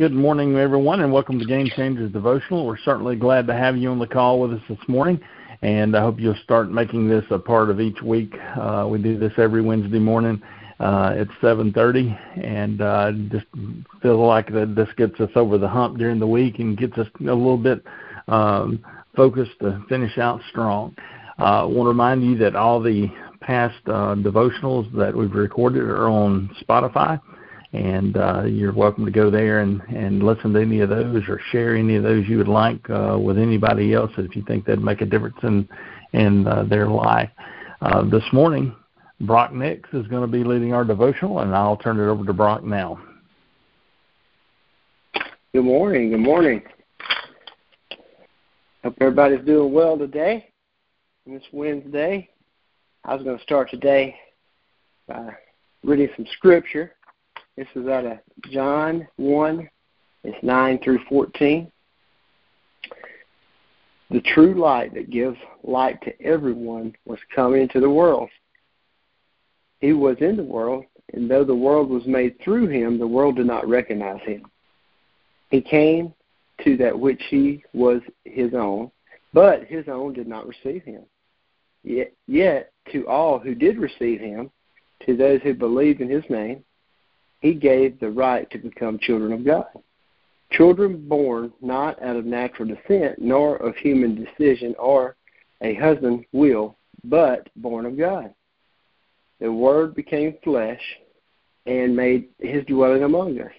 Good morning, everyone, and welcome to Game Changers Devotional. We're certainly glad to have you on the call with us this morning, and I hope you'll start making this a part of each week. Uh, we do this every Wednesday morning uh, at 7:30, and uh, just feel like that this gets us over the hump during the week and gets us a little bit um, focused to finish out strong. I uh, want to remind you that all the past uh, devotionals that we've recorded are on Spotify and uh, you're welcome to go there and, and listen to any of those or share any of those you would like uh, with anybody else if you think that'd make a difference in in uh, their life. Uh, this morning, Brock Nix is going to be leading our devotional, and I'll turn it over to Brock now. Good morning. Good morning. Hope everybody's doing well today. This Wednesday, I was going to start today by reading some scripture this is out of John 1, it's 9 through 14. The true light that gives light to everyone was coming into the world. He was in the world, and though the world was made through him, the world did not recognize him. He came to that which he was his own, but his own did not receive him. Yet, yet to all who did receive him, to those who believed in his name, he gave the right to become children of God. Children born not out of natural descent, nor of human decision or a husband's will, but born of God. The Word became flesh and made his dwelling among us.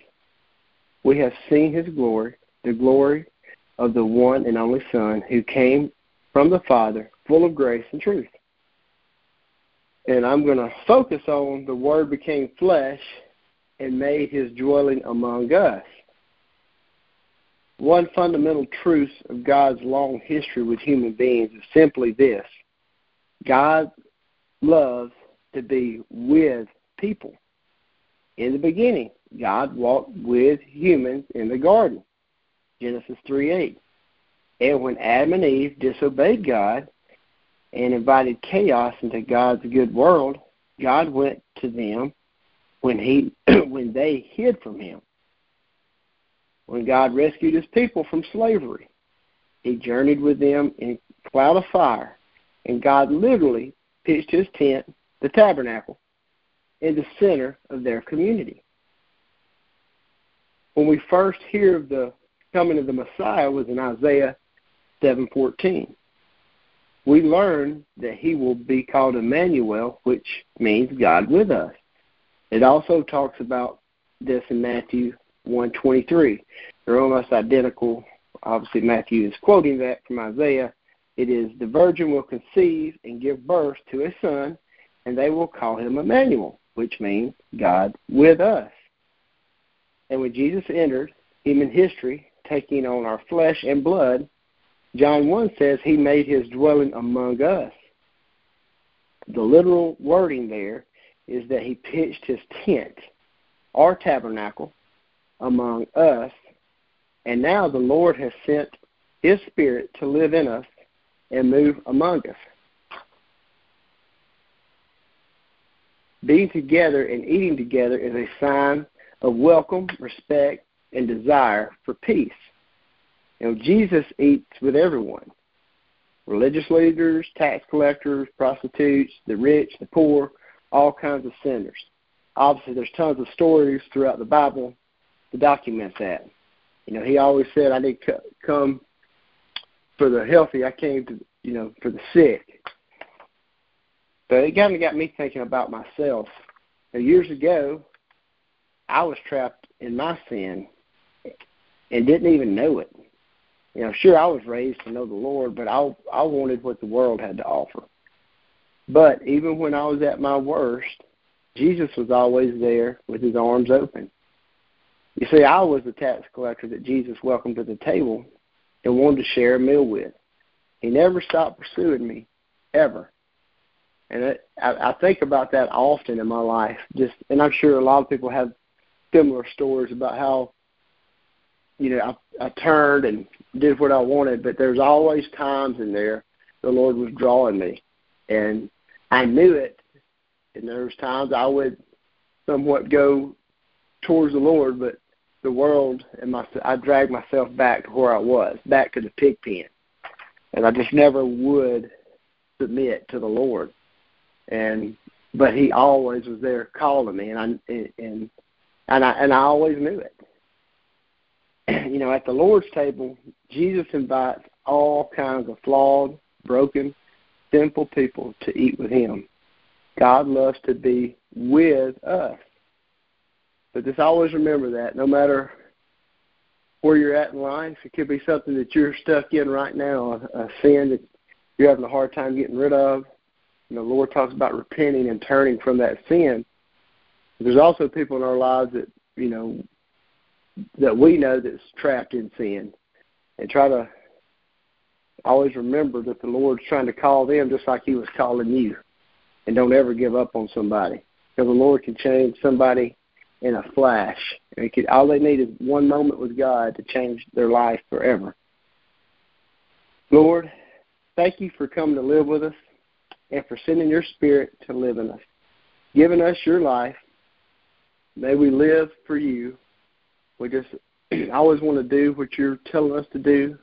We have seen his glory, the glory of the one and only Son who came from the Father, full of grace and truth. And I'm going to focus on the Word became flesh and made his dwelling among us. One fundamental truth of God's long history with human beings is simply this God loves to be with people. In the beginning, God walked with humans in the garden. Genesis 3 8. And when Adam and Eve disobeyed God and invited chaos into God's good world, God went to them when he when they hid from him. When God rescued his people from slavery, he journeyed with them in a cloud of fire, and God literally pitched his tent, the tabernacle, in the center of their community. When we first hear of the coming of the Messiah was in Isaiah 7:14. We learn that he will be called Emmanuel, which means God with us. It also talks about this in Matthew 123. They're almost identical. Obviously, Matthew is quoting that from Isaiah. It is the virgin will conceive and give birth to a son, and they will call him Emmanuel, which means God with us. And when Jesus entered human history, taking on our flesh and blood, John 1 says he made his dwelling among us. The literal wording there is that he pitched his tent, our tabernacle, among us, and now the Lord has sent his Spirit to live in us and move among us. Being together and eating together is a sign of welcome, respect, and desire for peace. You know, Jesus eats with everyone religious leaders, tax collectors, prostitutes, the rich, the poor, all kinds of sinners. Obviously, there's tons of stories throughout the Bible to document that. You know, he always said, "I didn't come for the healthy; I came to, you know, for the sick." But it kind of got me thinking about myself. Now, years ago, I was trapped in my sin and didn't even know it. You know, sure, I was raised to know the Lord, but I I wanted what the world had to offer. But even when I was at my worst, Jesus was always there with his arms open. You see, I was the tax collector that Jesus welcomed to the table and wanted to share a meal with. He never stopped pursuing me, ever. And it, I, I think about that often in my life. Just, and I'm sure a lot of people have similar stories about how, you know, I, I turned and did what I wanted, but there's always times in there the Lord was drawing me, and I knew it, and there was times I would somewhat go towards the Lord, but the world and my I dragged myself back to where I was, back to the pig pen, and I just never would submit to the Lord. And but He always was there calling me, and I and and I and I always knew it. You know, at the Lord's table, Jesus invites all kinds of flawed, broken, sinful people to eat with Him. God loves to be with us. But just always remember that no matter where you're at in life, it could be something that you're stuck in right now, a, sin that you're having a hard time getting rid of. And the Lord talks about repenting and turning from that sin. There's also people in our lives that, you know, that we know that's trapped in sin. And try to always remember that the Lord's trying to call them just like He was calling you. And don't ever give up on somebody. Because the Lord can change somebody in a flash. It could, all they need is one moment with God to change their life forever. Lord, thank you for coming to live with us and for sending your spirit to live in us, giving us your life. May we live for you. We just always want to do what you're telling us to do.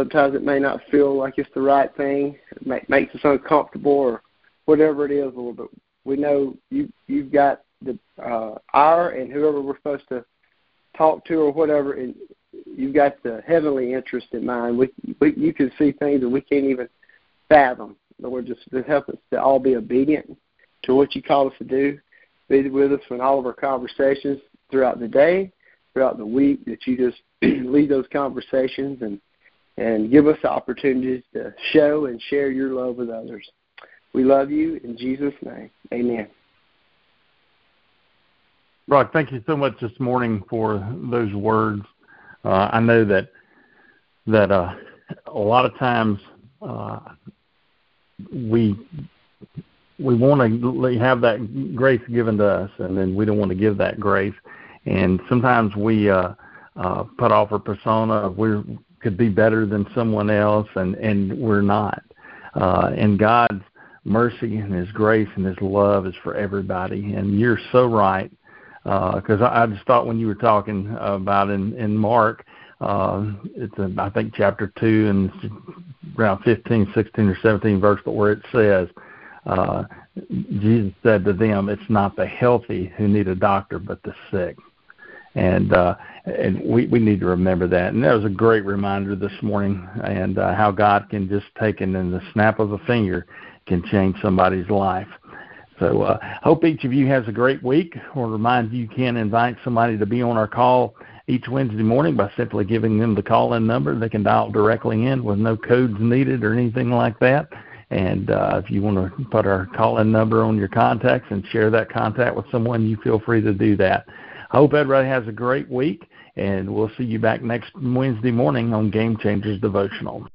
Sometimes it may not feel like it's the right thing. It makes us uncomfortable or whatever it is, Lord, but we know you you've got the uh, our and whoever we're supposed to talk to or whatever, and you've got the heavenly interest in mind. We, we you can see things that we can't even fathom. Lord, just to help us to all be obedient to what you call us to do. Be with us in all of our conversations throughout the day, throughout the week. That you just lead those conversations and and give us opportunities to show and share your love with others. We love you in Jesus' name. Amen. Brock, thank you so much this morning for those words. Uh, I know that that uh, a lot of times uh, we we want to have that grace given to us, and then we don't want to give that grace. And sometimes we uh, uh, put off a persona of we could be better than someone else, and and we're not. Uh, and God's mercy and His grace and His love is for everybody. And you're so right because uh, I, I just thought when you were talking about in in Mark, uh, it's a, I think chapter two and around 15, 16 or 17 verse, but where it says, uh, Jesus said to them, "It's not the healthy who need a doctor, but the sick." And uh, and we we need to remember that. And that was a great reminder this morning, and uh, how God can just take it in the snap of a finger can change somebody's life. So uh, hope each of you has a great week. I'll remind you you can invite somebody to be on our call each Wednesday morning by simply giving them the call-in number. They can dial directly in with no codes needed or anything like that. And uh, if you want to put our call-in number on your contacts and share that contact with someone, you feel free to do that. I hope everybody has a great week, and we'll see you back next Wednesday morning on Game Changers Devotional.